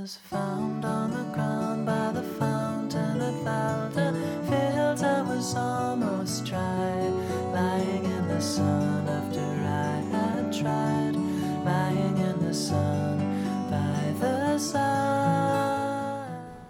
was found on the ground by the fountain at Valda. Fields I was almost dry, lying in the sun after I had tried, lying in the sun by the side.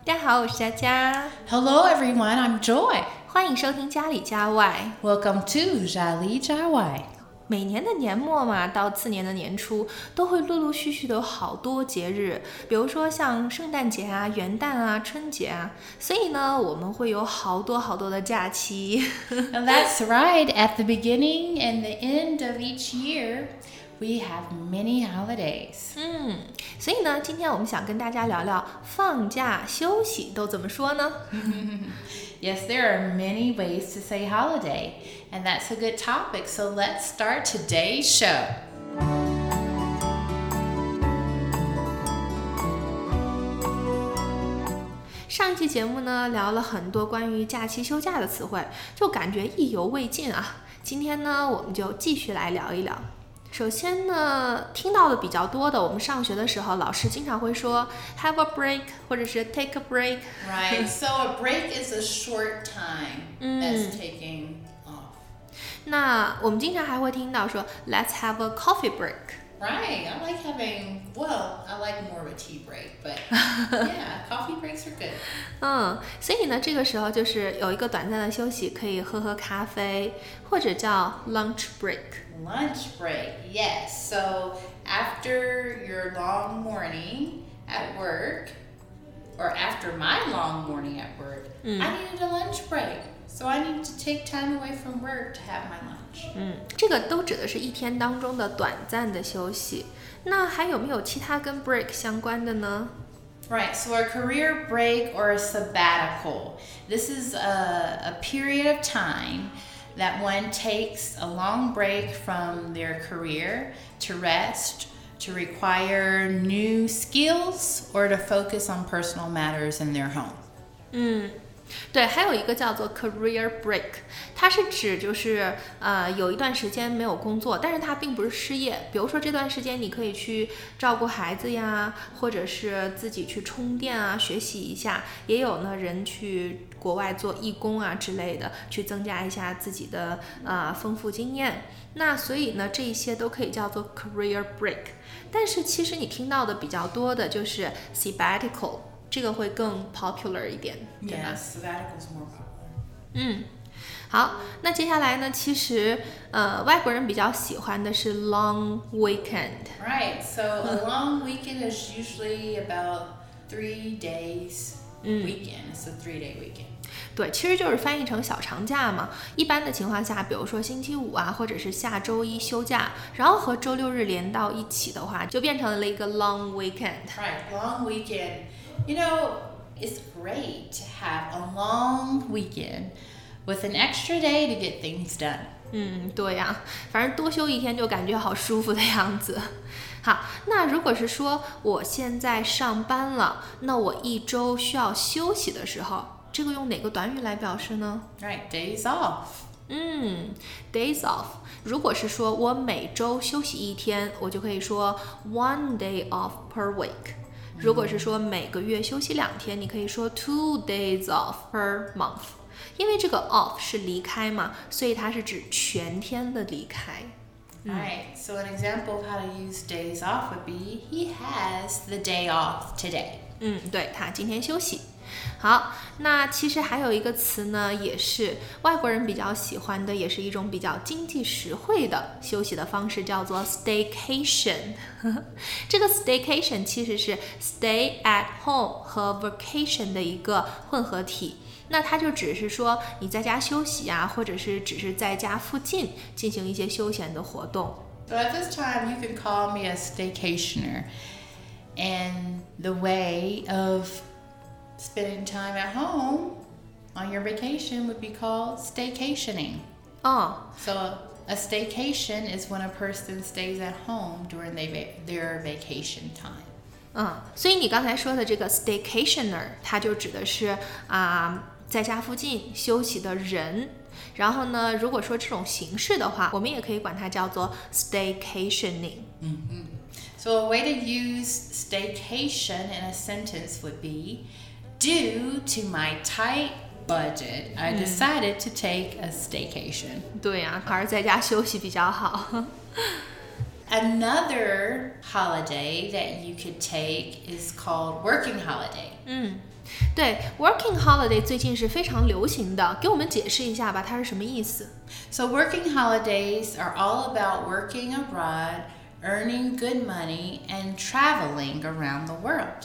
大家好，我是佳佳， Hello everyone, I'm Joy. 欢迎收听家里家外。 Welcome to Jali Jawai. 每年的年末嘛，到次年的年初，都会陆陆续续的有好多节日，比如说像圣诞节啊、元旦啊、春节啊，所以呢，我们会有好多好多的假期。That's right, at the beginning and the end of each year, we have many holidays. 嗯，所以呢，今天我们想跟大家聊聊放假休息都怎么说呢？Yes, there are many ways to say holiday, and that's a good topic. So let's start today's show. 上一期节目呢，聊了很多关于假期休假的词汇，就感觉意犹未尽啊。今天呢，我们就继续来聊一聊。首先呢，听到的比较多的，我们上学的时候，老师经常会说 have a break，或者是 take a break。Right, so a break is a short time that's taking off. 那我们经常还会听到说 let's have a coffee break。Right, I like having, well, I like more of a tea break, but yeah, coffee breaks are good. 嗯，所以呢，这个时候就是有一个短暂的休息，可以喝喝咖啡，或者叫 lunch break。 Lunch break, yes. So after your long morning at work, or after my long morning at work, I needed a lunch break. So I need to take time away from work to have my lunch. 嗯，这个都指的是一天当中的短暂的休息。那还有没有其他跟 break 相关的呢？ Right, so a career break or a sabbatical. This is a, a period of time that one takes a long break from their career to rest, to require new skills, or to focus on personal matters in their home. 嗯， 对，还有一个叫做 career break，它是指就是呃有一段时间没有工作，但是它并不是失业。比如说这段时间你可以去照顾孩子呀，或者是自己去充电啊，学习一下。也有呢人去国外做义工啊之类的，去增加一下自己的呃丰富经验。那所以呢，这一些都可以叫做 career break。但是其实你听到的比较多的就是 sabbatical，这个会更 popular 一点，对吧？ sabbatical's more popular. 嗯，好，那接下来呢，其实呃，外国人比较喜欢的是 long weekend。 Right, so a long weekend is usually about three days weekend. It's a three day weekend. 对，其实就是翻译成小长假嘛。一般的情况下，比如说星期五啊，或者是下周一休假，然后和周六日连到一起的话，就变成了一个 long weekend。 Right, long weekend. You know, it's great to have a long weekend with an extra day to get things done. 嗯，对呀、反正多休一天就感觉好舒服的样子。好，那如果是说我现在上班了，那我一周需要休息的时候，这个用哪个短语来表示呢？ Right, days off. 嗯，days off。如果是说我每周休息一天，我就可以说 one day off per week。 如果是说每个月休息两天，你可以说 two days off per month。因为这个 off 是离开嘛，所以它是指全天的离开。Alright, so an example of how to use days off would be he has the day off today. 嗯，对他今天休息。好，那其实还有一个词呢，也是外国人比较喜欢的，也是一种比较经济实惠的休息的方式，叫做 staycation。这个 staycation 其实是 stay at home 和 vacation 的一个混合体。那它就只是说你在家休息啊，或者是只是在家附近进行一些休闲的活动。 So at this time, you can call me a staycationer. And the way of spending time at home on your vacation would be called staycationing. 哦， So a staycation is when a person stays at home during they va- their vacation time. 嗯，所以你刚才说的这个 staycationer，它就指的是啊、在家附近休息的人。然后呢，如果说这种形式的话，我们也可以管它叫做 staycationing。 So a way to use staycation in a sentence would be Due to my tight budget, I decided to take a staycation. 对呀、还是在家休息比较好。 Another holiday that you could take is called working holiday. 嗯，对，working holiday 最近是非常流行的，给我们解释一下吧，它是什么意思？ So, working holidays are all about working abroad, earning good money, and traveling around the world.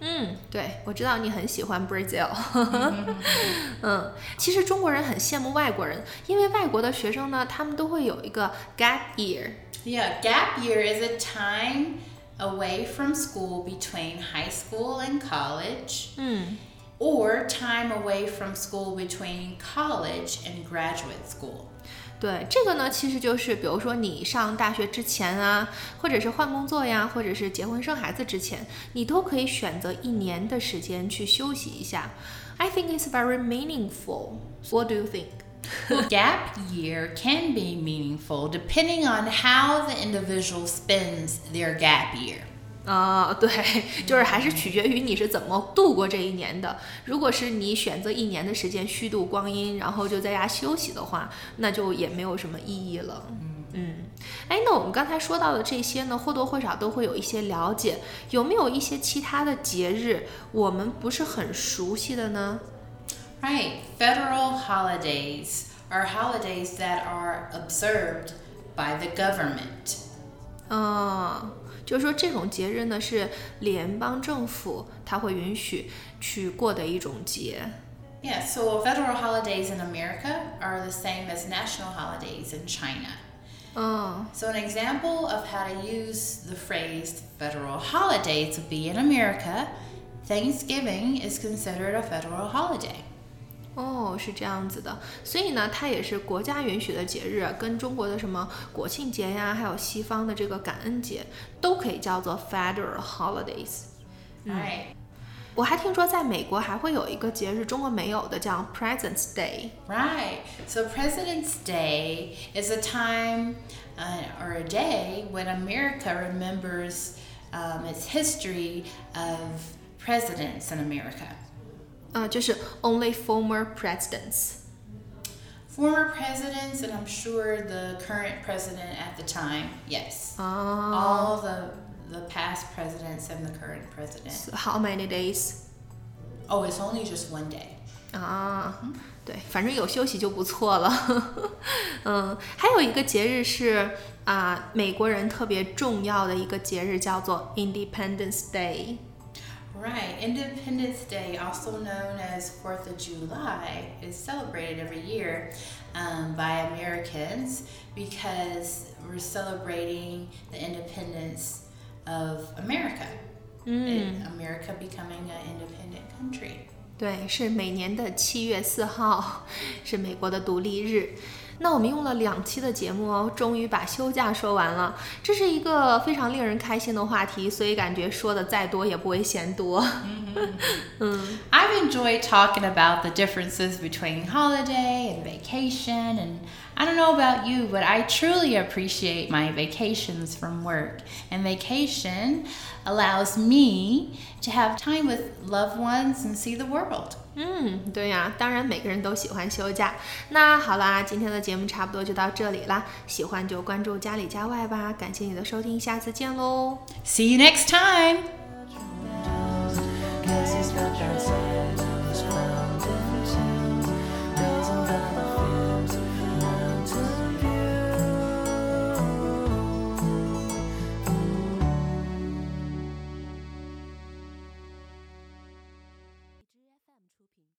嗯，对，我知道你很喜欢 Brazil。嗯，其实中国人很羡慕外国人，因为外国的学生呢，他们都会有一个 gap year。 Yeah, gap year is a time away from school between high school and college, 嗯， or time away from school between college and graduate school. 对，这个呢，其实就是比如说你上大学之前啊，或者是换工作呀，或者是结婚生孩子之前，你都可以选择一年的时间去休息一下。I think it's very meaningful. What do you think? Gap year can be meaningful depending on how the individual spends their gap year. 啊、对，就是还是取决于你是怎么度过这一年的。如果是你选择一年的时间虚度光阴，然后就在家休息的话，那就也没有什么意义了。嗯，哎，那我们刚才说到的这些呢，或多或少都会有一些了解。有没有一些其他的节日我们不是很熟悉的呢？Right. Federal holidays are holidays that are observed by the government. 嗯，就是说这种节日呢是联邦政府它会允许去过的一种节。 Yeah, so federal holidays in America are the same as national holidays in China. 嗯 So, an example of how to use the phrase federal holiday to be in America, Thanksgiving is considered a federal holiday. 哦，是这样子的，所以呢，它也是国家允许的节日，跟中国的什么国庆节呀，还有西方的这个感恩节，都可以叫做 federal holidays。 Right. 我还听说在美国还会有一个节日，中国没有的，叫 President's Day。 Right. So President's Day is a time uh, or a day when America remembers um, its history of presidents in America. 呃，就是 only former presidents。 Former presidents, and I'm sure the current president at the time, yes. 啊、 All the, the past presidents and the current president. How many days？ Oh, it's only just one day. 啊，对，反正有休息就不错了。嗯，还有一个节日是啊，美国人特别重要的一个节日，叫做 Independence Day。 Right. Independence Day, also known as 4th of July, is celebrated every year um, by Americans because we're celebrating the independence of America. It- America becoming an independent country. 对，是每年的七月四号，是美国的独立日。 那我们用了两期的节目哦，终于把休假说完了。这是一个非常令人开心的话题，所以感觉说的再多也不会嫌多。嗯 I've enjoyed talking about the differences between holiday and vacation, and I don't know about you, but I truly appreciate my vacations from work. And vacation allows me to have time with loved ones and see the world. 嗯，对呀，当然每个人都喜欢休假。那好啦，今天的节目差不多就到这里啦，喜欢就关注家里家外吧。感谢你的收听，下次见喽。 See you next time!